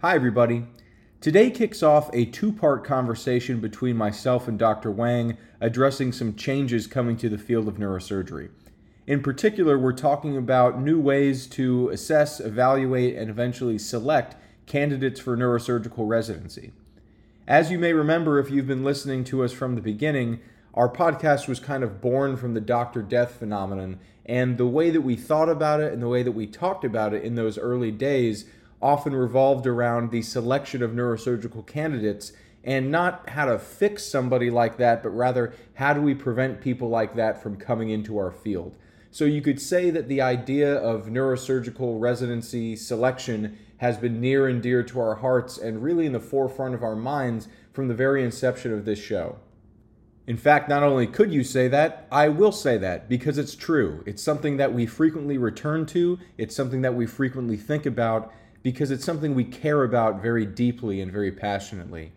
Hi, everybody. Today kicks off a two part conversation between myself and Dr. Wang addressing some changes coming to the field of neurosurgery. In particular, we're talking about new ways to assess, evaluate, and eventually select candidates for neurosurgical residency. As you may remember, if you've been listening to us from the beginning, our podcast was kind of born from the Dr. Death phenomenon, and the way that we thought about it and the way that we talked about it in those early days often revolved around the selection of neurosurgical candidates and not how to fix somebody like that, but rather how do we prevent people like that from coming into our field. So you could say that the idea of neurosurgical residency selection has been near and dear to our hearts and really in the forefront of our minds from the very inception of this show. In fact, not only could you say that, I will say that because it's true. It's something that we frequently return to, it's something that we frequently think about because it's something we care about very deeply and very passionately.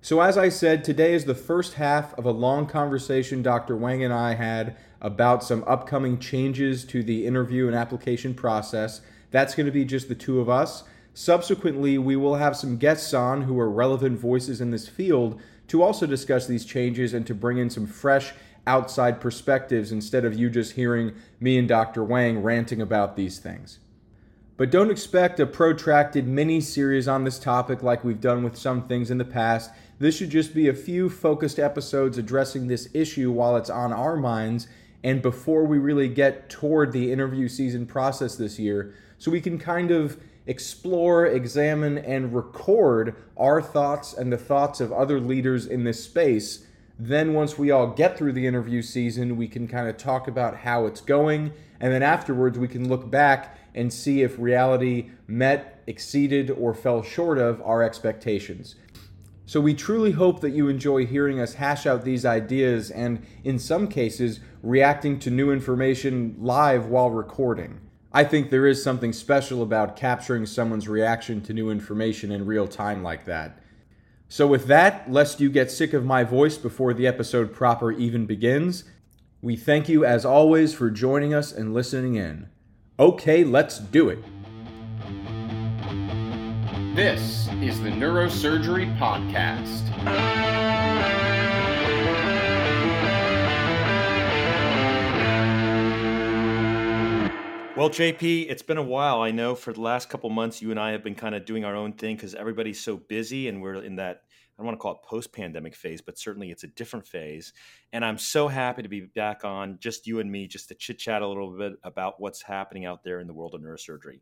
So, as I said, today is the first half of a long conversation Dr. Wang and I had about some upcoming changes to the interview and application process. That's going to be just the two of us. Subsequently, we will have some guests on who are relevant voices in this field to also discuss these changes and to bring in some fresh outside perspectives instead of you just hearing me and Dr. Wang ranting about these things. But don't expect a protracted mini series on this topic like we've done with some things in the past. This should just be a few focused episodes addressing this issue while it's on our minds and before we really get toward the interview season process this year, so we can kind of explore, examine, and record our thoughts and the thoughts of other leaders in this space. Then, once we all get through the interview season, we can kind of talk about how it's going. And then afterwards, we can look back and see if reality met, exceeded, or fell short of our expectations. So, we truly hope that you enjoy hearing us hash out these ideas and, in some cases, reacting to new information live while recording. I think there is something special about capturing someone's reaction to new information in real time like that. So, with that, lest you get sick of my voice before the episode proper even begins, we thank you as always for joining us and listening in. Okay, let's do it. This is the Neurosurgery Podcast. Well, JP, it's been a while. I know for the last couple months, you and I have been kind of doing our own thing because everybody's so busy and we're in that, I don't want to call it post pandemic phase, but certainly it's a different phase. And I'm so happy to be back on just you and me, just to chit chat a little bit about what's happening out there in the world of neurosurgery.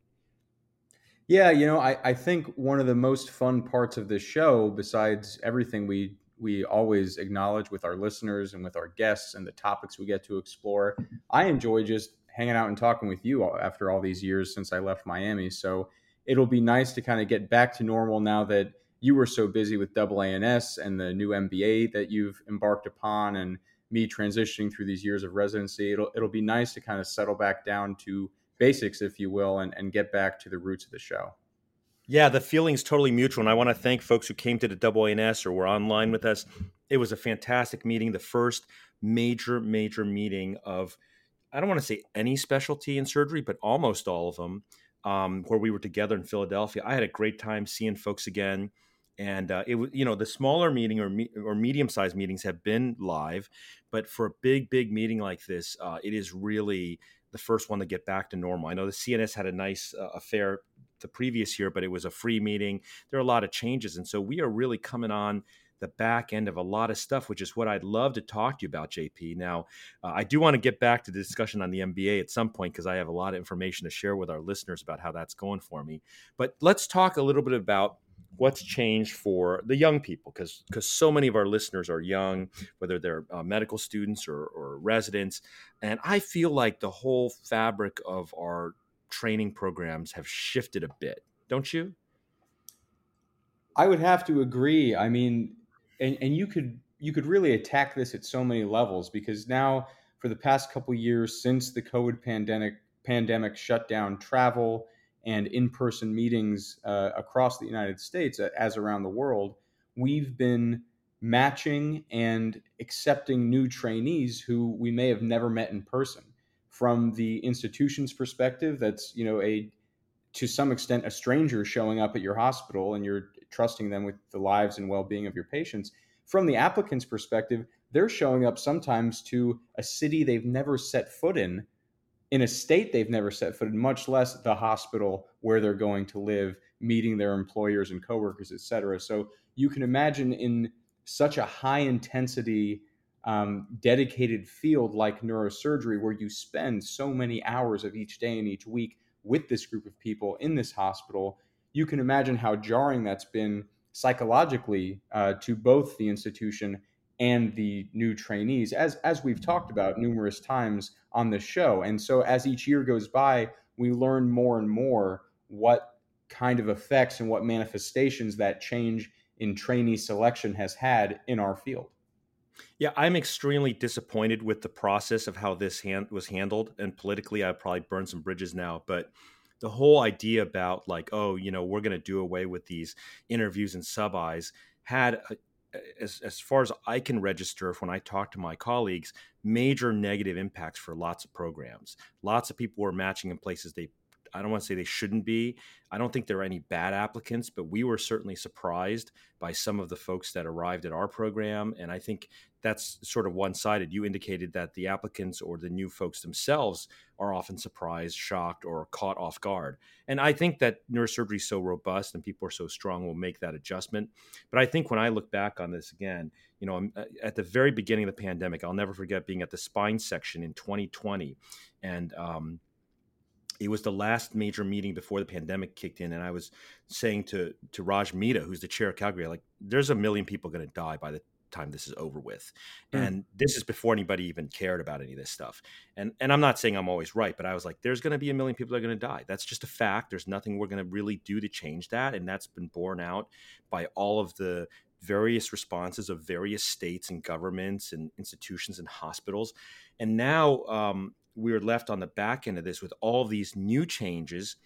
Yeah, you know, I, I think one of the most fun parts of this show, besides everything we we always acknowledge with our listeners and with our guests and the topics we get to explore, I enjoy just hanging out and talking with you after all these years since I left Miami. So it'll be nice to kind of get back to normal now that you were so busy with double ANS and the new MBA that you've embarked upon and me transitioning through these years of residency. It'll it'll be nice to kind of settle back down to basics, if you will, and, and get back to the roots of the show. Yeah, the feeling's totally mutual. And I want to thank folks who came to the double ANS or were online with us. It was a fantastic meeting, the first major, major meeting of – I don't want to say any specialty in surgery, but almost all of them, um, where we were together in Philadelphia. I had a great time seeing folks again. And uh, it was, you know, the smaller meeting or me- or medium sized meetings have been live, but for a big, big meeting like this, uh, it is really the first one to get back to normal. I know the CNS had a nice uh, affair the previous year, but it was a free meeting. There are a lot of changes, and so we are really coming on the back end of a lot of stuff, which is what I'd love to talk to you about, JP. Now, uh, I do want to get back to the discussion on the MBA at some point because I have a lot of information to share with our listeners about how that's going for me. But let's talk a little bit about what's changed for the young people? Because because so many of our listeners are young whether they're uh, medical students or, or residents and i feel like the whole fabric of our training programs have shifted a bit. Don't you? I would have to agree. I mean and, and you could you could really attack this at so many levels because now for the past couple years since the COVID pandemic pandemic shut down travel and in-person meetings uh, across the United States as around the world, we've been matching and accepting new trainees who we may have never met in person. From the institution's perspective, that's you know a to some extent a stranger showing up at your hospital and you're trusting them with the lives and well-being of your patients from the applicant's perspective they're showing up sometimes to a city they've never set foot in in a state they've never set foot in much less the hospital where they're going to live meeting their employers and coworkers et cetera. So you can imagine in such a high intensity um, dedicated field like neurosurgery where you spend so many hours of each day and each week with this group of people in this hospital, you can imagine how jarring that's been psychologically uh, to both the institution and the new trainees, as as we've mm-hmm. talked about numerous times on the show. And so, as each year goes by, we learn more and more what kind of effects and what manifestations that change in trainee selection has had in our field. Yeah, I'm extremely disappointed with the process of how this hand was handled. And politically, I probably burned some bridges now. But the whole idea about like, oh, you know, we're going to do away with these interviews and sub Is had, a, as as far as I can register, when I talk to my colleagues, major negative impacts for lots of programs. Lots of people were matching in places they I don't want to say they shouldn't be. I don't think there are any bad applicants, but we were certainly surprised by some of the folks that arrived at our program. And I think that's sort of one sided. You indicated that the applicants or the new folks themselves are often surprised, shocked, or caught off guard. And I think that neurosurgery is so robust and people are so strong will make that adjustment. But I think when I look back on this again, you know, uh, at the very beginning of the pandemic, I'll never forget being at the spine section in 2020. And, um, it was the last major meeting before the pandemic kicked in, and I was saying to to Raj Midha, who's the chair of Calgary, like, there's a million people going to die by the time this is over with, mm. and this is before anybody even cared about any of this stuff. And and I'm not saying I'm always right, but I was like, there's going to be a million people that are going to die. That's just a fact. There's nothing we're going to really do to change that, and that's been borne out by all of the various responses of various states and governments and institutions and hospitals. And now um, we are left on the back end of this with all these new changes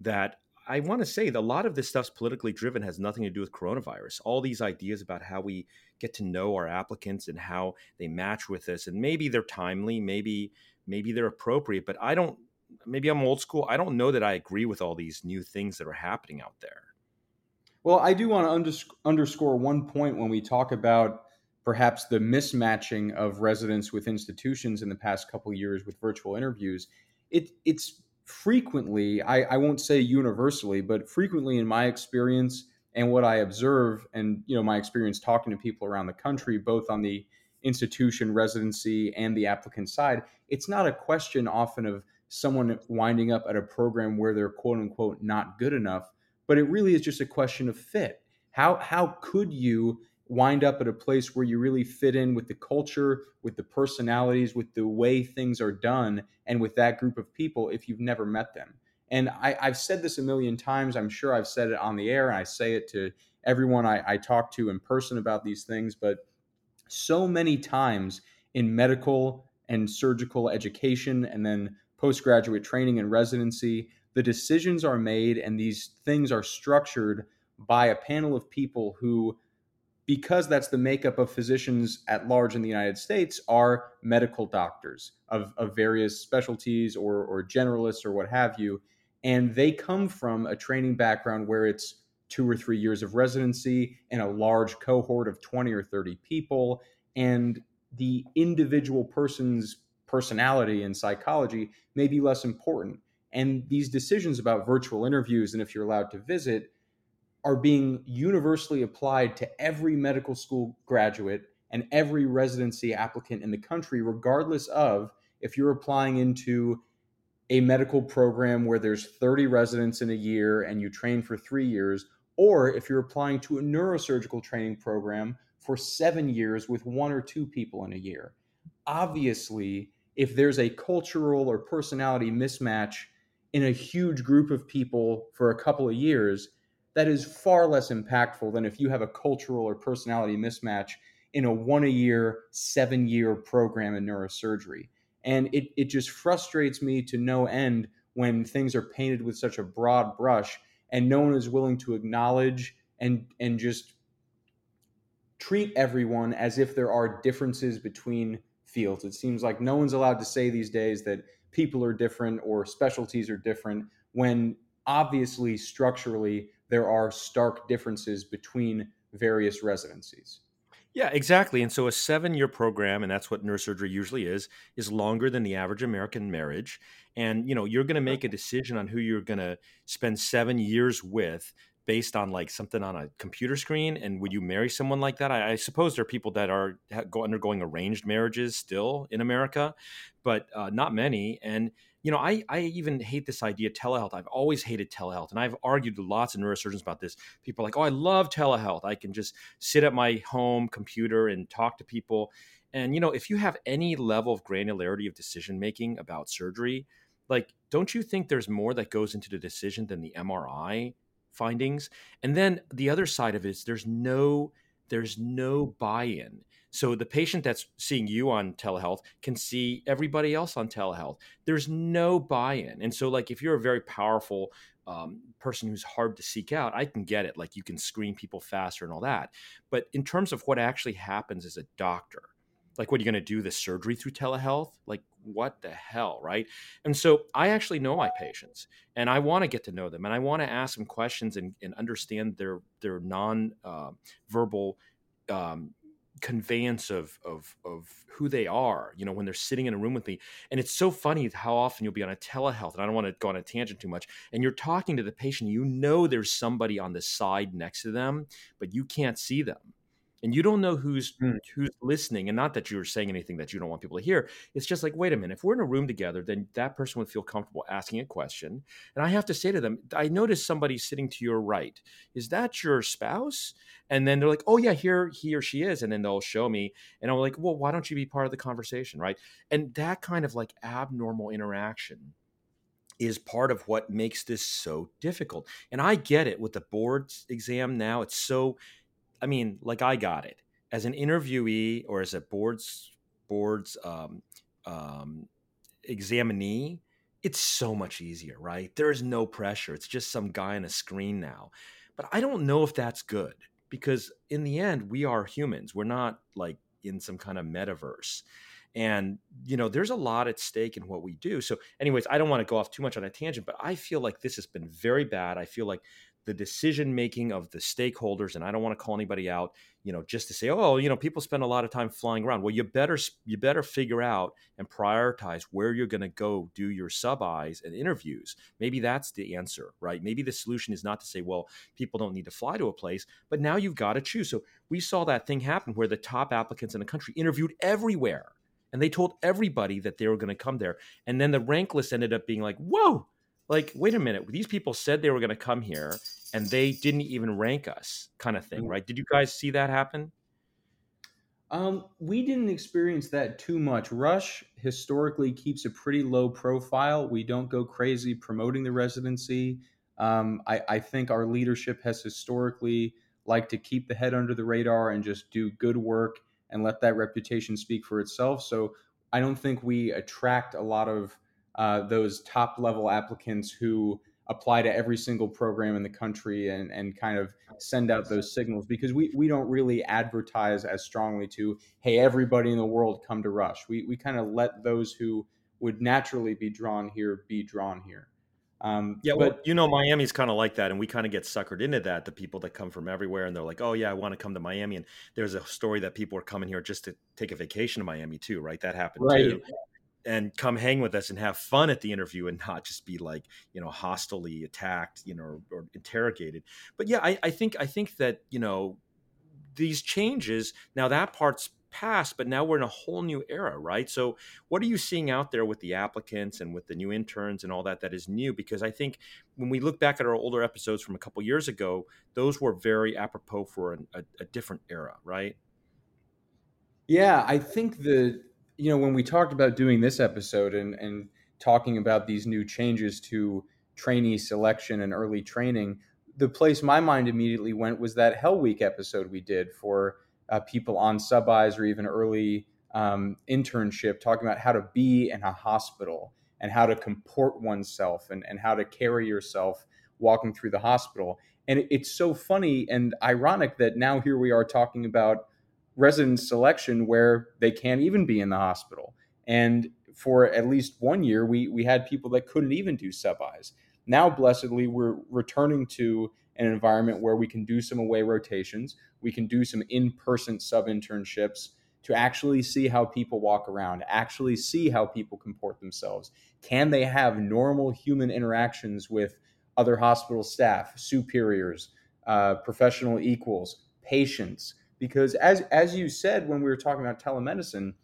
that I want to say that a lot of this stuff's politically driven has nothing to do with coronavirus. All these ideas about how we get to know our applicants and how they match with us, and maybe they're timely, maybe maybe they're appropriate, but I don't. Maybe I'm old school. I don't know that I agree with all these new things that are happening out there. Well, I do want to underscore one point when we talk about perhaps the mismatching of residents with institutions in the past couple years with virtual interviews, it, it's frequently, I, I won't say universally, but frequently in my experience and what I observe, and you know my experience talking to people around the country, both on the institution residency and the applicant side, it's not a question often of someone winding up at a program where they're quote unquote not good enough, but it really is just a question of fit. How how could you wind up at a place where you really fit in with the culture, with the personalities, with the way things are done, and with that group of people if you've never met them. And I, have said this a million times. I'm sure I've said it on the air, and I say it to everyone I, I talk to in person about these things. But so many times in medical and surgical education, and then postgraduate training and residency, the decisions are made and these things are structured by a panel of people who because that's the makeup of physicians at large in the United States, are medical doctors of, of various specialties or, or generalists or what have you. And they come from a training background where it's two or three years of residency and a large cohort of 20 or 30 people. And the individual person's personality and psychology may be less important. And these decisions about virtual interviews and if you're allowed to visit are being universally applied to every medical school graduate and every residency applicant in the country, regardless of if you're applying into a medical program where there's 30 residents in a year and you train for three years, or if you're applying to a neurosurgical training program for seven years with one or two people in a year. Obviously, if there's a cultural or personality mismatch in a huge group of people for a couple of years, that is far less impactful than if you have a cultural or personality mismatch in a one a year, seven year program in neurosurgery. And it, it just frustrates me to no end when things are painted with such a broad brush and no one is willing to acknowledge and, and just treat everyone as if there are differences between fields. It seems like no one's allowed to say these days that people are different or specialties are different when obviously structurally there are stark differences between various residencies. Yeah, exactly. And so a seven year program, and that's what neurosurgery usually is, is longer than the average American marriage. And you know, you're gonna make a decision on who you're gonna spend seven years with based on like something on a computer screen and would you marry someone like that i, I suppose there are people that are go, undergoing arranged marriages still in america but uh, not many and you know I, I even hate this idea telehealth i've always hated telehealth and i've argued lots of neurosurgeons about this people are like oh i love telehealth i can just sit at my home computer and talk to people and you know if you have any level of granularity of decision making about surgery like don't you think there's more that goes into the decision than the mri findings. And then the other side of it is there's no there's no buy-in. So the patient that's seeing you on telehealth can see everybody else on telehealth. There's no buy-in, and so like if you're a very powerful um, person who's hard to seek out, I can get it. Like you can screen people faster and all that. But in terms of what actually happens as a doctor, like what are you going to do the surgery through telehealth like what the hell right and so i actually know my patients and i want to get to know them and i want to ask them questions and, and understand their their non uh, verbal um, conveyance of, of of who they are you know when they're sitting in a room with me and it's so funny how often you'll be on a telehealth and i don't want to go on a tangent too much and you're talking to the patient you know there's somebody on the side next to them but you can't see them and you don't know who's mm. who's listening and not that you're saying anything that you don't want people to hear it's just like wait a minute if we're in a room together then that person would feel comfortable asking a question and i have to say to them i noticed somebody sitting to your right is that your spouse and then they're like oh yeah here he or she is and then they'll show me and i'm like well why don't you be part of the conversation right and that kind of like abnormal interaction is part of what makes this so difficult. And I get it with the board exam now. It's so I mean, like I got it as an interviewee or as a boards boards um, um, examinee. It's so much easier, right? There is no pressure. It's just some guy on a screen now. But I don't know if that's good because in the end, we are humans. We're not like in some kind of metaverse. And, you know, there's a lot at stake in what we do. So, anyways, I don't want to go off too much on a tangent, but I feel like this has been very bad. I feel like the decision making of the stakeholders and i don't want to call anybody out you know just to say oh you know people spend a lot of time flying around. Well you better you better figure out and prioritize where you're going to go do your sub Is and interviews. Maybe that's the answer right? Maybe the solution is not to say well people don't need to fly to a place but now you've got to choose. So we saw that thing happen where the top applicants in the country interviewed everywhere and they told everybody that they were going to come there and then the rank list ended up being like whoa! Like wait a minute. These people said they were going to come here and they didn't even rank us kind of thing mm. right? Did you guys see that happen? Um, we didn't experience that too much. Rush historically keeps a pretty low profile. We don't go crazy promoting the residency. Um, I, I think our leadership has historically liked to keep the head under the radar and just do good work and let that reputation speak for itself. So i don't think we attract a lot of uh, those top level applicants who apply to every single program in the country and, and kind of send out those signals because we, we don't really advertise as strongly to hey everybody in the world come to rush we, we kind of let those who would naturally be drawn here be drawn here um, yeah, but well, you know, Miami's kind of like that, and we kind of get suckered into that. The people that come from everywhere, and they're like, "Oh yeah, I want to come to Miami." And there's a story that people are coming here just to take a vacation to Miami too, right? That happened right. too and come hang with us and have fun at the interview and not just be like you know hostily attacked you know or, or interrogated. But yeah I, I, think i think that you know these changes now that part's past but now we're in a whole new era right? So what are you seeing out there with the applicants and with the new interns and all that that is new? Because i think when we look back at our older episodes from a couple years ago those were very apropos for an, a, a different era right? Yeah i think the you know, when we talked about doing this episode and, and talking about these new changes to trainee selection and early training, the place my mind immediately went was that Hell Week episode we did for uh, people on sub-Is or even early um, internship, talking about how to be in a hospital and how to comport oneself and, and how to carry yourself walking through the hospital. And it, it's so funny and ironic that now here we are talking about resident selection where they can't even be in the hospital. And for at least one year, we we had people that couldn't even do sub Is. Now, blessedly, we're returning to an environment where we can do some away rotations, we can do some in person sub internships to actually see how people walk around, actually see how people comport themselves. Can they have normal human interactions with other hospital staff, superiors, uh, professional equals, patients? Because as as you said when we were talking about telemedicine,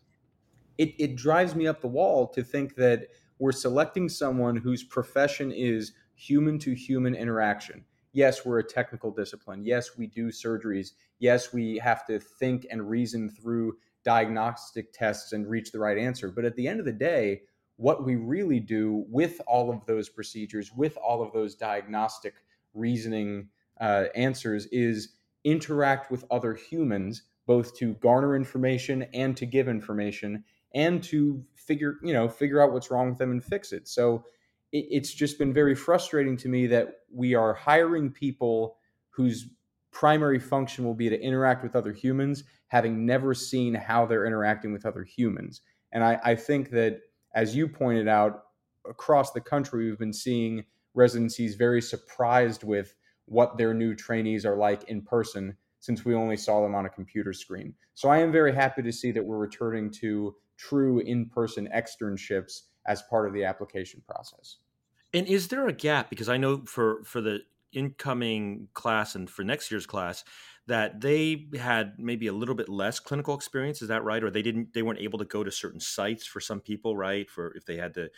it, it drives me up the wall to think that we're selecting someone whose profession is human to human interaction. Yes, we're a technical discipline. Yes, we do surgeries. Yes, we have to think and reason through diagnostic tests and reach the right answer. But at the end of the day, what we really do with all of those procedures, with all of those diagnostic reasoning uh, answers, is interact with other humans, both to garner information and to give information, and to figure you know figure out what's wrong with them and fix it. So it, it's just been very frustrating to me that we are hiring people whose primary function will be to interact with other humans, having never seen how they're interacting with other humans. And I, I think that, as you pointed out, across the country, we've been seeing residencies very surprised with what their new trainees are like in person since we only saw them on a computer screen. So I am very happy to see that we're returning to true in person externships as part of the application process. And is there a gap? Because I know for for the incoming class and for next year's class that they had maybe a little bit less clinical experience is that right or they didn't they weren't able to go to certain sites for some people right for if they had to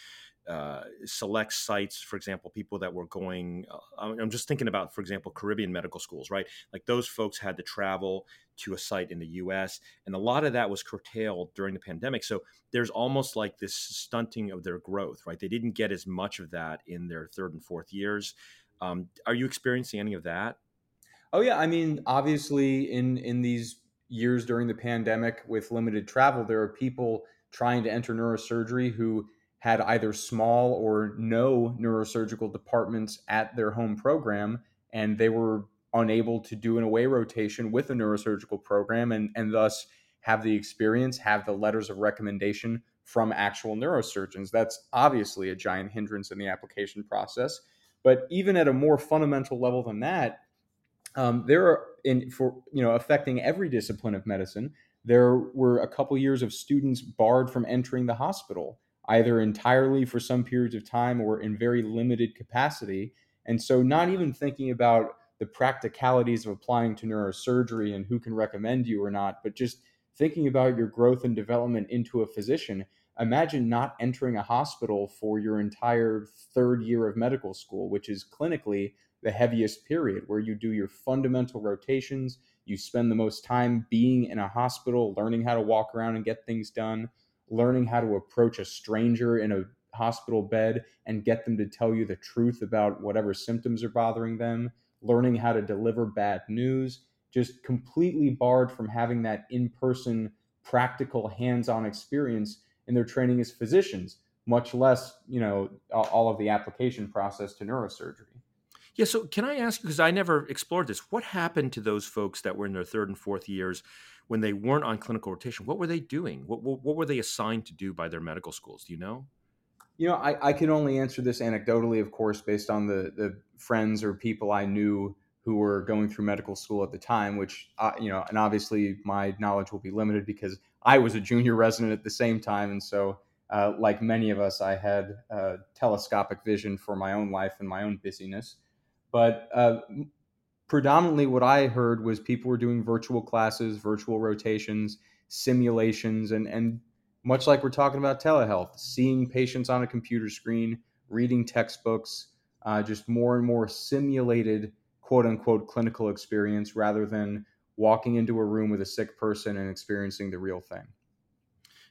uh, select sites, for example, people that were going. Uh, I'm just thinking about, for example, Caribbean medical schools, right? Like those folks had to travel to a site in the US, and a lot of that was curtailed during the pandemic. So there's almost like this stunting of their growth, right? They didn't get as much of that in their third and fourth years. Um, are you experiencing any of that? Oh, yeah. I mean, obviously, in, in these years during the pandemic with limited travel, there are people trying to enter neurosurgery who had either small or no neurosurgical departments at their home program, and they were unable to do an away rotation with a neurosurgical program and, and thus have the experience, have the letters of recommendation from actual neurosurgeons. That's obviously a giant hindrance in the application process. But even at a more fundamental level than that, um, there are in for you know affecting every discipline of medicine. There were a couple years of students barred from entering the hospital either entirely for some periods of time or in very limited capacity. And so, not even thinking about the practicalities of applying to neurosurgery and who can recommend you or not, but just thinking about your growth and development into a physician. Imagine not entering a hospital for your entire third year of medical school, which is clinically the heaviest period where you do your fundamental rotations. You spend the most time being in a hospital, learning how to walk around and get things done learning how to approach a stranger in a hospital bed and get them to tell you the truth about whatever symptoms are bothering them, learning how to deliver bad news, just completely barred from having that in person, practical, hands on experience in their training as physicians, much less, you know, all of the application process to neurosurgery. Yeah, so can I ask you, because I never explored this, what happened to those folks that were in their third and fourth years when they weren't on clinical rotation, what were they doing? What, what, what were they assigned to do by their medical schools? Do you know? You know, I, I can only answer this anecdotally, of course, based on the, the friends or people I knew who were going through medical school at the time, which, uh, you know, and obviously my knowledge will be limited because I was a junior resident at the same time. And so, uh, like many of us, I had uh, telescopic vision for my own life and my own busyness. But uh, predominantly what I heard was people were doing virtual classes, virtual rotations, simulations, and and much like we're talking about telehealth, seeing patients on a computer screen, reading textbooks, uh, just more and more simulated quote unquote clinical experience rather than walking into a room with a sick person and experiencing the real thing.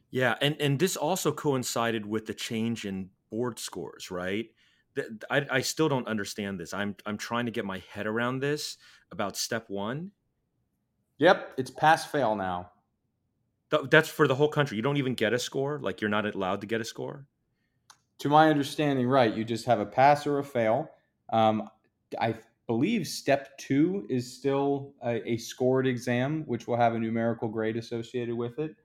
Yeah, and and this also coincided with the change in board scores, right? I, I still don't understand this. I'm I'm trying to get my head around this about step one. Yep, it's pass fail now. That's for the whole country. You don't even get a score. Like you're not allowed to get a score. To my understanding, right? You just have a pass or a fail. Um, I believe step two is still a, a, scored exam, which will have a numerical grade associated with it.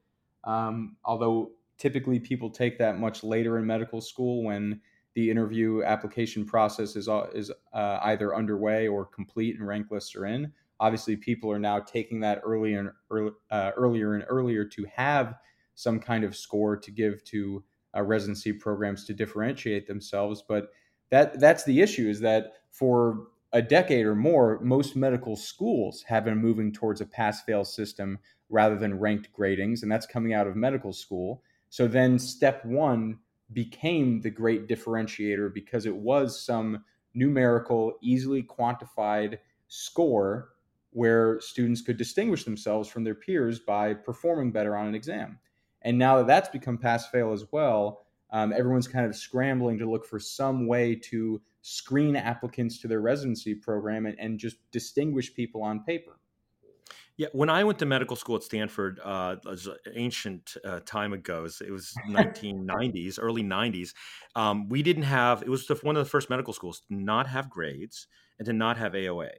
Um, although typically people take that much later in medical school when the interview application process is is uh, either underway or complete and rank lists are in. Obviously, people are now taking that earlier and uh, earlier and earlier to have some kind of score to give to uh, residency programs to differentiate themselves. But that that's the issue is that for a decade or more, most medical schools have been moving towards a pass fail system rather than ranked gradings, and that's coming out of medical school. So then step one became the great differentiator because it was some numerical, easily quantified score where students could distinguish themselves from their peers by performing better on an exam. And now that that's become pass fail as well, um, everyone's kind of scrambling to look for some way to screen applicants to their residency program and, and just distinguish people on paper. Yeah, when I went to medical school at Stanford, uh, was ancient uh, time ago. It was 1990s, early 90s. Um, we didn't have. It was the, one of the first medical schools to not have grades and to not have AOA.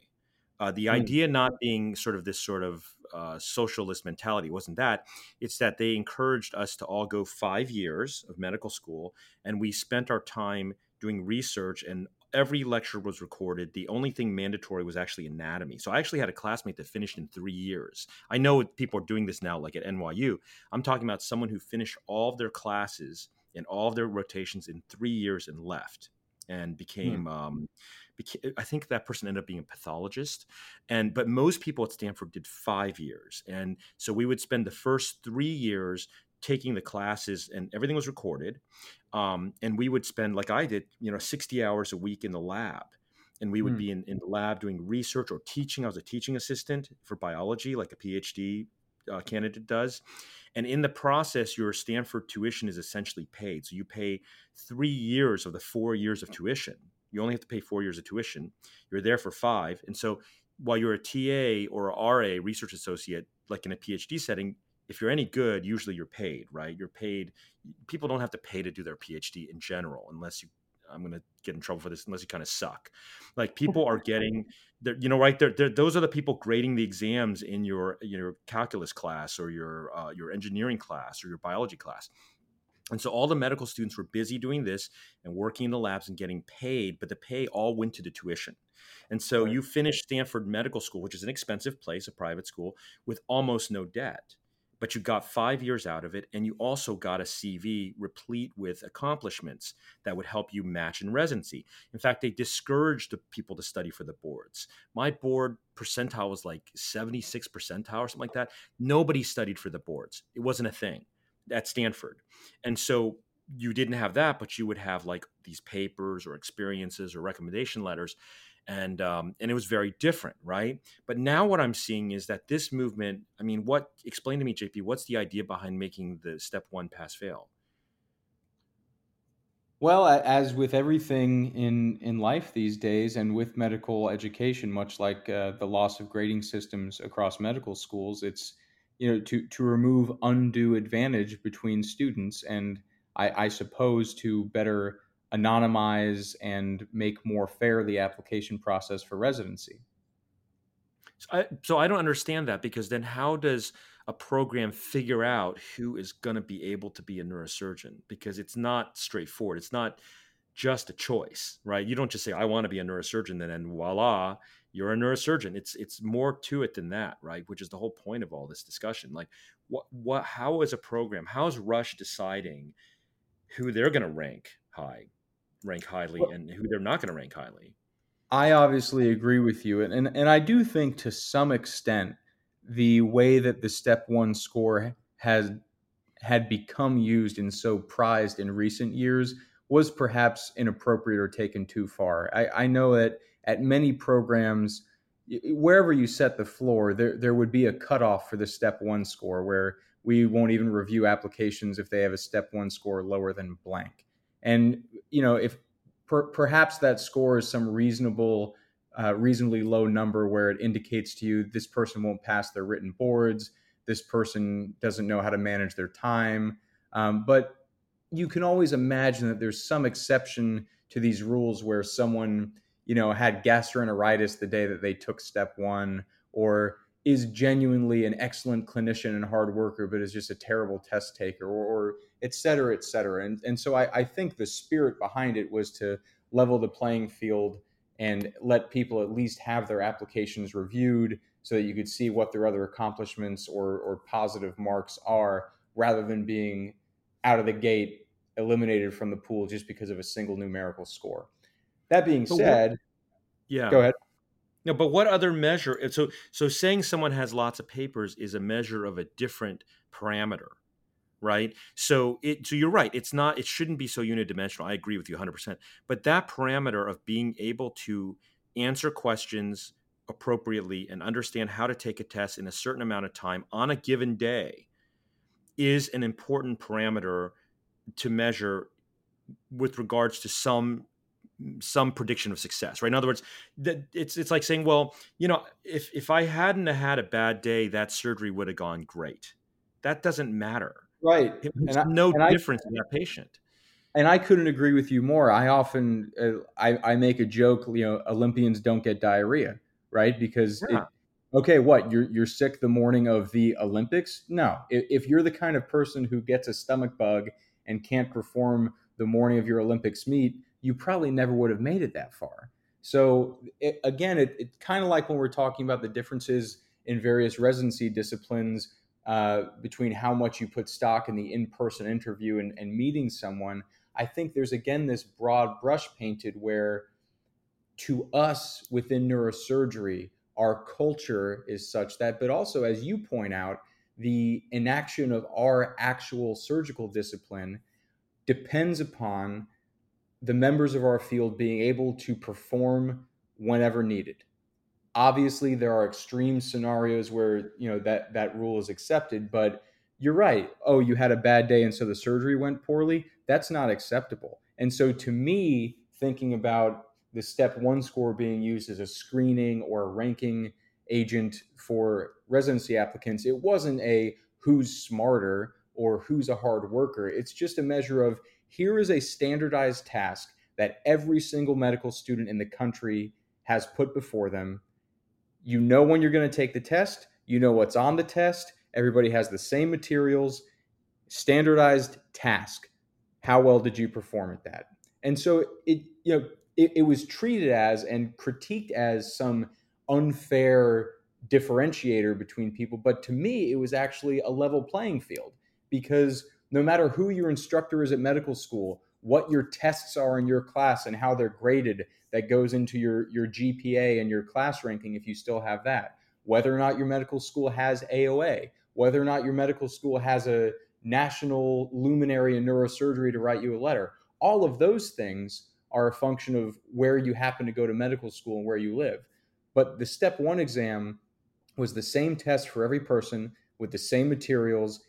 Uh, the mm. idea not being sort of this sort of uh, socialist mentality wasn't that. It's that they encouraged us to all go five years of medical school, and we spent our time doing research and every lecture was recorded. The only thing mandatory was actually anatomy. So I actually had a classmate that finished in three years. I know people are doing this now, like at NYU. I'm talking about someone who finished all of their classes and all of their rotations in three years and left and became. Hmm. Um, I think that person ended up being a pathologist, and but most people at Stanford did five years, and so we would spend the first three years taking the classes and everything was recorded um, and we would spend like i did you know 60 hours a week in the lab and we would mm. be in, in the lab doing research or teaching. I was a teaching assistant for biology like a phd uh, candidate does and in the process your stanford tuition is essentially paid. So you pay three years of the four years of tuition. You only have to pay four years of tuition. You're there for five and so while you're a ta or a ra research associate like in a phd setting if you're any good, usually you're paid, right? You're paid. People don't have to pay to do their PhD in general, unless you. I'm going to get in trouble for this unless you kind of suck. Like people are getting, you know, right? They're, they're, those are the people grading the exams in your your calculus class or your uh, your engineering class or your biology class. And so all the medical students were busy doing this and working in the labs and getting paid, but the pay all went to the tuition. And so you finished Stanford Medical School, which is an expensive place, a private school, with almost no debt but you got five years out of it and you also got a cv replete with accomplishments that would help you match in residency. In fact they discouraged the people to study for the boards. My board percentile was like 76 percentile or something like that. Nobody studied for the boards. It wasn't a thing at stanford. And so you didn't have that but you would have like these papers or experiences or recommendation letters and um, and it was very different, right? But now what I'm seeing is that this movement. I mean, what? Explain to me, JP. What's the idea behind making the step one pass fail? Well, as with everything in in life these days, and with medical education, much like uh, the loss of grading systems across medical schools, it's you know to to remove undue advantage between students, and I, I suppose to better anonymize and make more fair the application process for residency. So I, so I don't understand that because then how does a program figure out who is going to be able to be a neurosurgeon? Because it's not straightforward. It's not just a choice, right? You don't just say I want to be a neurosurgeon, then and voila, you're a neurosurgeon. It's it's more to it than that, right? Which is the whole point of all this discussion. Like, what what? How is a program? How is Rush deciding who they're going to rank high? Rank highly well, and who they're not going to rank highly. I obviously agree with you, and, and and I do think to some extent the way that the step one score has had become used and so prized in recent years was perhaps inappropriate or taken too far. I, I know that at many programs, wherever you set the floor, there there would be a cutoff for the step one score where we won't even review applications if they have a step one score lower than blank. And you know, if per, perhaps that score is some reasonable, uh, reasonably low number where it indicates to you this person won't pass their written boards, this person doesn't know how to manage their time. Um, but you can always imagine that there's some exception to these rules where someone, you know, had gastroenteritis the day that they took step one, or is genuinely an excellent clinician and hard worker, but is just a terrible test taker, or, or et cetera, et cetera. And, and so I, I think the spirit behind it was to level the playing field and let people at least have their applications reviewed so that you could see what their other accomplishments or, or positive marks are rather than being out of the gate eliminated from the pool just because of a single numerical score. That being but said, what, yeah, go ahead. No, but what other measure? So, so saying someone has lots of papers is a measure of a different parameter, right? So, it so you're right. It's not. It shouldn't be so unidimensional. I agree with you 100. percent But that parameter of being able to answer questions appropriately and understand how to take a test in a certain amount of time on a given day is an important parameter to measure with regards to some some prediction of success, right? In other words, that it's it's like saying, well, you know, if if I hadn't had a bad day, that surgery would have gone great. That doesn't matter, right? It makes and no I, difference I, in that patient. And I couldn't agree with you more. I often uh, I, I make a joke, you know, Olympians don't get diarrhea, right? Because yeah. it, okay, what you're you're sick the morning of the Olympics? No, if, if you're the kind of person who gets a stomach bug and can't perform the morning of your Olympics meet you probably never would have made it that far. So it, again, it's it kind of like when we're talking about the differences in various residency disciplines uh, between how much you put stock in the in-person interview and, and meeting someone. I think there's again this broad brush painted where to us within neurosurgery, our culture is such that, but also as you point out, the inaction of our actual surgical discipline depends upon the members of our field being able to perform whenever needed. Obviously, there are extreme scenarios where you know that that rule is accepted, but you're right. Oh, you had a bad day and so the surgery went poorly. That's not acceptable. And so, to me, thinking about the step one score being used as a screening or a ranking agent for residency applicants, it wasn't a who's smarter or who's a hard worker. It's just a measure of here is a standardized task that every single medical student in the country has put before them. You know when you're going to take the test, you know what's on the test, everybody has the same materials, standardized task. How well did you perform at that? And so it, you know, it, it was treated as and critiqued as some unfair differentiator between people. But to me, it was actually a level playing field because no matter who your instructor is at medical school, what your tests are in your class and how they're graded, that goes into your, your GPA and your class ranking if you still have that. Whether or not your medical school has AOA, whether or not your medical school has a national luminary in neurosurgery to write you a letter. All of those things are a function of where you happen to go to medical school and where you live. But the step one exam was the same test for every person with the same materials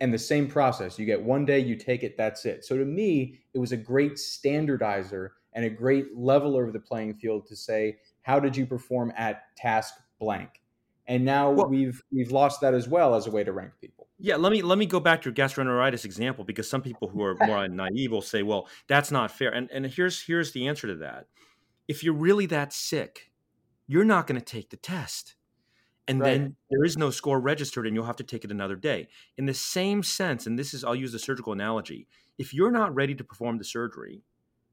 and the same process. You get one day, you take it, that's it. So to me, it was a great standardizer and a great leveler of the playing field to say, how did you perform at task blank? And now well, we've we've lost that as well as a way to rank people. Yeah, let me let me go back to your gastroenteritis example because some people who are more naive will say, "Well, that's not fair." And and here's here's the answer to that. If you're really that sick, you're not going to take the test and right. then there is no score registered and you'll have to take it another day. In the same sense and this is i'll use the surgical analogy if you're not ready to perform the surgery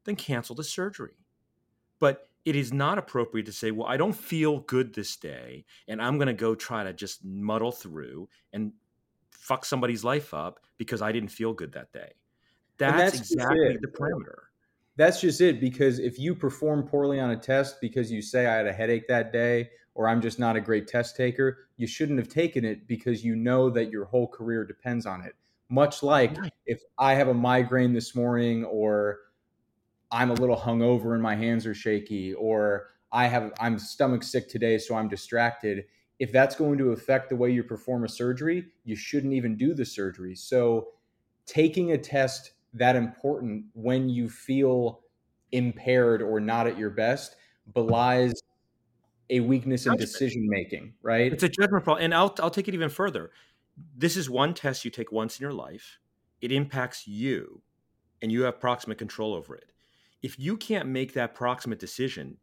then cancel the surgery. But it is not appropriate to say well i don't feel good this day and i'm going to go try to just muddle through and fuck somebody's life up because i didn't feel good that day. That's, that's exactly the parameter that's just it because if you perform poorly on a test because you say i had a headache that day or I'm just not a great test taker, you shouldn't have taken it because you know that your whole career depends on it. Much like if I have a migraine this morning or I'm a little hungover and my hands are shaky or I have I'm stomach sick today so I'm distracted, if that's going to affect the way you perform a surgery, you shouldn't even do the surgery. So taking a test that important when you feel impaired or not at your best belies a weakness in decision making, right? It's a judgment problem. And I'll, I'll take it even further. This is one test you take once in your life. It impacts you, and you have proximate control over it. If you can't make that proximate decision,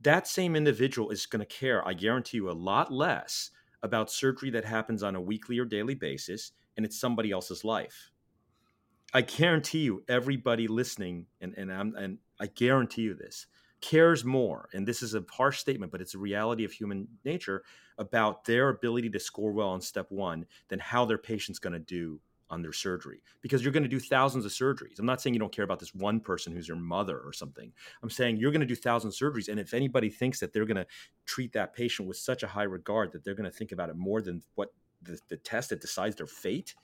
that same individual is going to care, I guarantee you, a lot less about surgery that happens on a weekly or daily basis, and it's somebody else's life. I guarantee you, everybody listening, and and I'm and I guarantee you this cares more, and this is a harsh statement, but it's a reality of human nature about their ability to score well on step one than how their patient's going to do on their surgery because you're going to do thousands of surgeries. I'm not saying you don't care about this one person who's your mother or something. I'm saying you're going to do thousands of surgeries. And if anybody thinks that they're going to treat that patient with such a high regard that they're going to think about it more than what the, the test that decides their fate,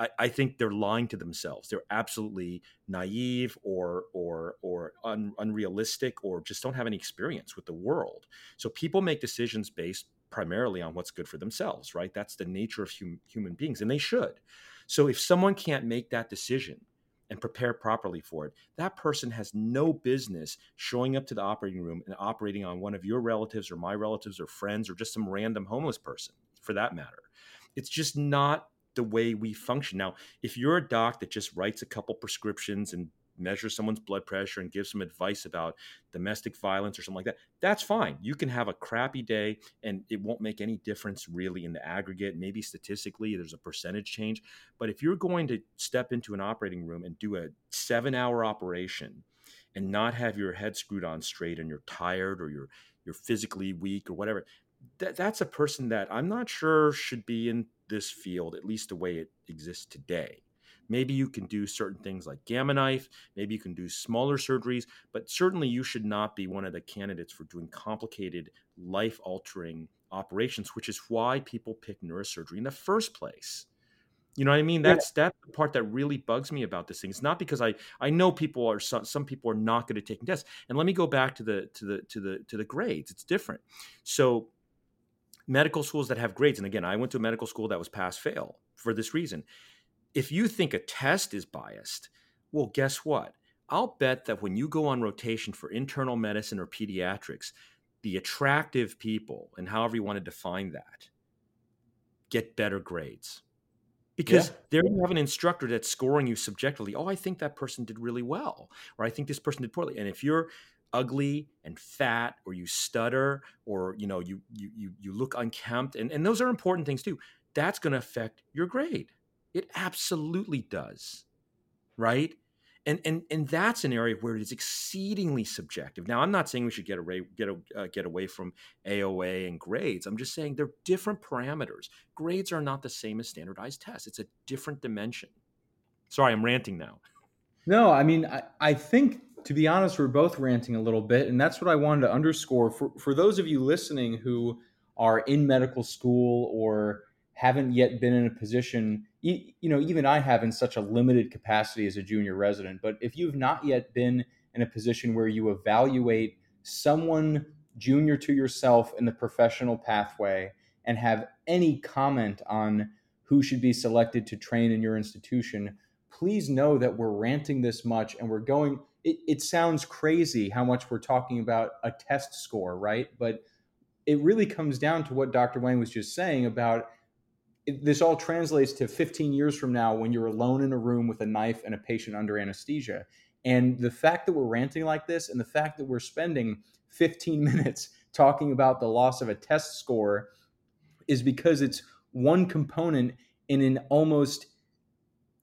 I, I, think they're lying to themselves. They're absolutely naive or or or un, unrealistic or just don't have any experience with the world. So people make decisions based primarily on what's good for themselves, right? That's the nature of hum, human beings, and they should. So if someone can't make that decision and prepare properly for it, that person has no business showing up to the operating room and operating on one of your relatives or my relatives or friends or just some random homeless person for that matter. It's just not the way we function. Now, if you're a doc that just writes a couple prescriptions and measures someone's blood pressure and gives some advice about domestic violence or something like that, that's fine. You can have a crappy day and it won't make any difference really in the aggregate. Maybe statistically there's a percentage change. But if you're going to step into an operating room and do a seven hour operation and not have your head screwed on straight and you're tired or you're you're physically weak or whatever, that, that's a person that I'm not sure should be in this field, at least the way it exists today. Maybe you can do certain things like Gamma Knife. Maybe you can do smaller surgeries, but certainly you should not be one of the candidates for doing complicated, life altering operations, which is why people pick neurosurgery in the first place. You know what I mean? That's yeah. that's the part that really bugs me about this thing. It's not because I I know people are some, some people are not good at taking tests. And let me go back to the to the to the to the grades. It's different. So medical schools that have grades, and again, I went to a medical school that was pass fail for this reason if you think a test is biased, well, guess what? I'll bet that when you go on rotation for internal medicine or pediatrics, the attractive people, and however you want to define that, get better grades. Because yeah. there you have an instructor that's scoring you subjectively. Oh, I think that person did really well, or I think this person did poorly. And if you're ugly and fat, or you stutter, or you know you you you, you look unkempt, and, and those are important things too, that's going to affect your grade. It absolutely does. Right? And, and and that's an area where it is exceedingly subjective. Now, I'm not saying we should get away get uh, get away from AOA and grades. I'm just saying they're different parameters. Grades are not the same as standardized tests. It's a different dimension. Sorry, I'm ranting now. No, I mean, I, I think to be honest, we're both ranting a little bit, and that's what I wanted to underscore. For for those of you listening who are in medical school or haven't yet been in a position you, you know even i have in such a limited capacity as a junior resident but if you've not yet been in a position where you evaluate someone junior to yourself in the professional pathway and have any comment on who should be selected to train in your institution please know that we're ranting this much and we're going it, it sounds crazy how much we're talking about a test score right but it really comes down to what dr wang was just saying about this all translates to 15 years from now when you're alone in a room with a knife and a patient under anesthesia. And the fact that we're ranting like this and the fact that we're spending 15 minutes talking about the loss of a test score is because it's one component in an almost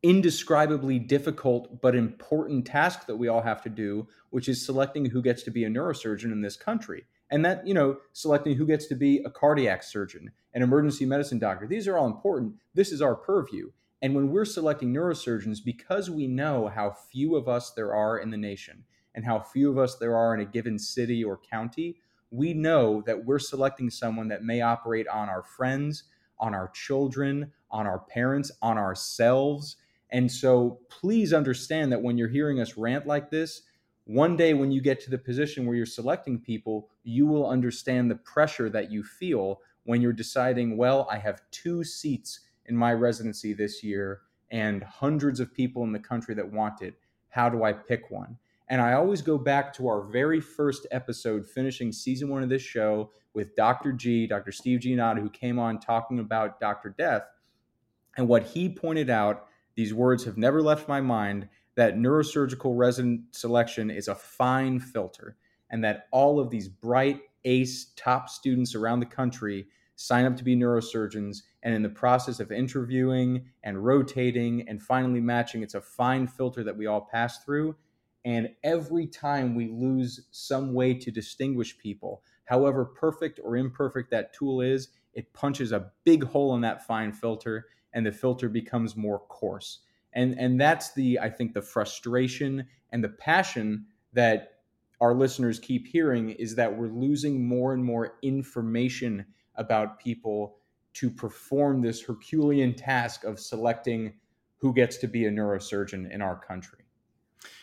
indescribably difficult but important task that we all have to do, which is selecting who gets to be a neurosurgeon in this country. And that you know selecting who gets to be a cardiac surgeon an emergency medicine doctor these are all important. This is our purview. And when we're selecting neurosurgeons because we know how few of us there are in the nation and how few of us there are in a given city or county we know that we're selecting someone that may operate on our friends on our children on our parents on ourselves and so please understand that when you're hearing us rant like this one day when you get to the position where you're selecting people, you will understand the pressure that you feel when you're deciding, well, I have two seats in my residency this year and hundreds of people in the country that want it. How do I pick one? And I always go back to our very first episode, finishing season one of this show with Dr. G, Dr. Steve Giannotta, who came on talking about Dr. Death. And what he pointed out, these words have never left my mind, that neurosurgical resident selection is a fine filter and that all of these bright ace top students around the country sign up to be neurosurgeons, and in the process of interviewing and rotating and finally matching, it's a fine filter that we all pass through. And every time we lose some way to distinguish people, however perfect or imperfect that tool is, it punches a big hole in that fine filter and the filter becomes more coarse. And, and that's the, I think, the frustration and the passion that our listeners keep hearing is that we're losing more and more information about people to perform this Herculean task of selecting who gets to be a neurosurgeon in our country.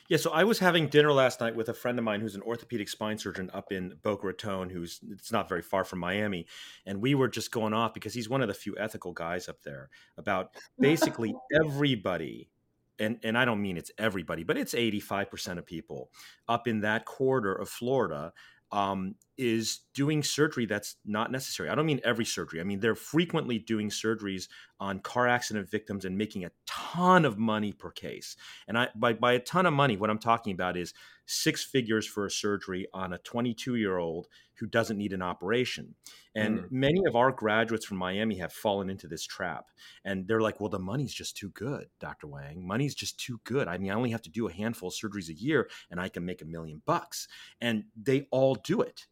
Yeah, so I was having dinner last night with a friend of mine who's an orthopedic spine surgeon up in Boca Raton, who's it's not very far from Miami, and we were just going off because he's one of the few ethical guys up there about basically everybody and and I don't mean it's everybody, but it's 85% of people up in that quarter of Florida um, is doing surgery that's not necessary. I don't mean every surgery. I mean they're frequently doing surgeries on car accident victims and making a ton of money per case. And I by by a ton of money, what I'm talking about is six figures for a surgery on a 22 year old who doesn't need an operation. And mm. many of our graduates from Miami have fallen into this trap. And they're like, well, the money's just too good, Dr. Wang. Money's just too good. I mean, I only have to do a handful of surgeries a year and I can make a million bucks. And they all do it.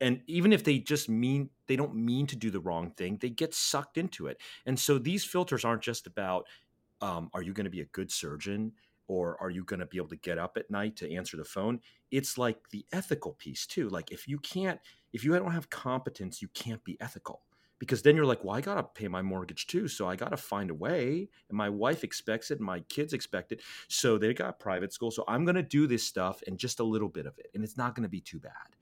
And even if they just mean, they don't mean to do the wrong thing, they get sucked into it. And so these filters aren't just about, um, are you going to be a good surgeon? or are you going to be able to get up at night to answer the phone it's like the ethical piece too like if you can't if you don't have competence you can't be ethical because then you're like well i got to pay my mortgage too so i got to find a way and my wife expects it and my kids expect it so they got private school so i'm going to do this stuff and just a little bit of it and it's not going to be too bad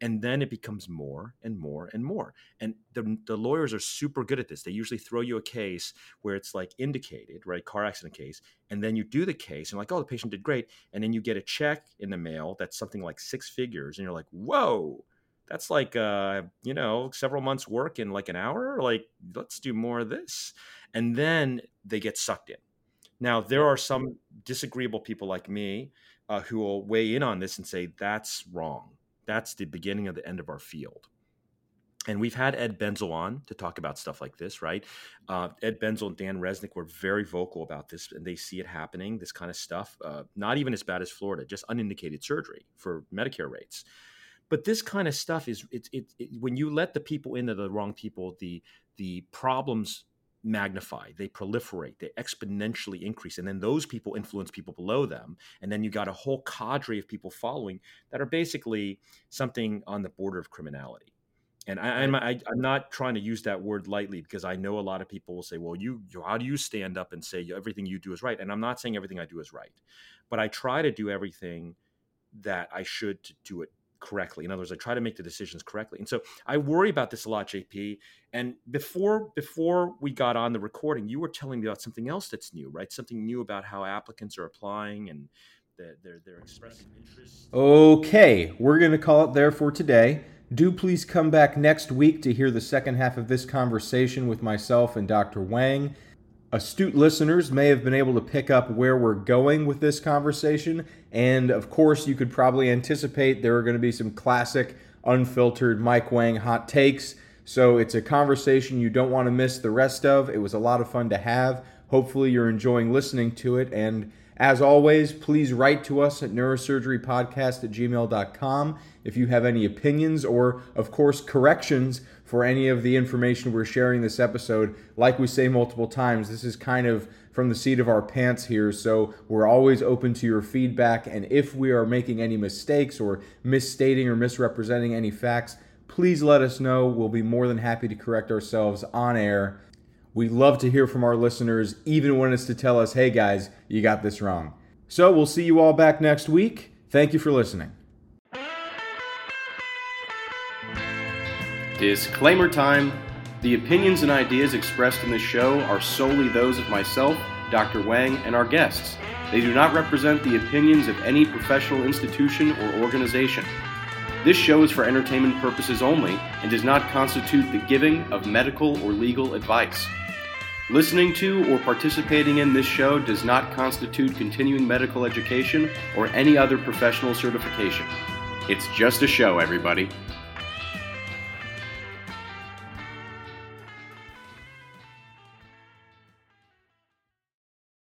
and then it becomes more and more and more and the, the lawyers are super good at this. They usually throw you a case where it's like indicated right car accident case and then you do the case and like oh the patient did great and then you get a check in the mail that's something like six figures and you're like whoa that's like uh you know several months work in like an hour? Like let's do more of this and then they get sucked in. Now there are some disagreeable people like me uh, who will weigh in on this and say that's wrong that's the beginning of the end of our field. And we've had Ed Benzel on to talk about stuff like this, right? Uh, Ed Benzel and Dan Resnick were very vocal about this, and they see it happening, this kind of stuff. Uh, not even as bad as Florida, just unindicated surgery for Medicare rates. But this kind of stuff is it, it, it, when you let the people into the wrong people, the the problems magnify, they proliferate, they exponentially increase. And then those people influence people below them. And then you got a whole cadre of people following that are basically something on the border of criminality. And I, am I, am not trying to use that word lightly because I know a lot of people will say, "Well, you, how do you stand up and say everything you do is right?" And I'm not saying everything I do is right, but I try to do everything that I should to do it correctly. In other words, I try to make the decisions correctly. And so I worry about this a lot, JP. And before before we got on the recording, you were telling me about something else that's new, right? Something new about how applicants are applying and they're, they're, they're expressing interest. Okay, we're going to call it there for today. Do please come back next week to hear the second half of this conversation with myself and Dr. Wang. Astute listeners may have been able to pick up where we're going with this conversation. And of course, you could probably anticipate there are going to be some classic, unfiltered Mike Wang hot takes. So it's a conversation you don't want to miss the rest of. It was a lot of fun to have. Hopefully, you're enjoying listening to it. And as always, please write to us at neurosurgerypodcast at gmail.com if you have any opinions or, of course, corrections for any of the information we're sharing this episode. Like we say multiple times, this is kind of from the seat of our pants here, so we're always open to your feedback. And if we are making any mistakes or misstating or misrepresenting any facts, please let us know. We'll be more than happy to correct ourselves on air. We love to hear from our listeners, even when it's to tell us, hey guys, you got this wrong. So we'll see you all back next week. Thank you for listening. Disclaimer time The opinions and ideas expressed in this show are solely those of myself, Dr. Wang, and our guests. They do not represent the opinions of any professional institution or organization. This show is for entertainment purposes only and does not constitute the giving of medical or legal advice. Listening to or participating in this show does not constitute continuing medical education or any other professional certification. It's just a show, everybody.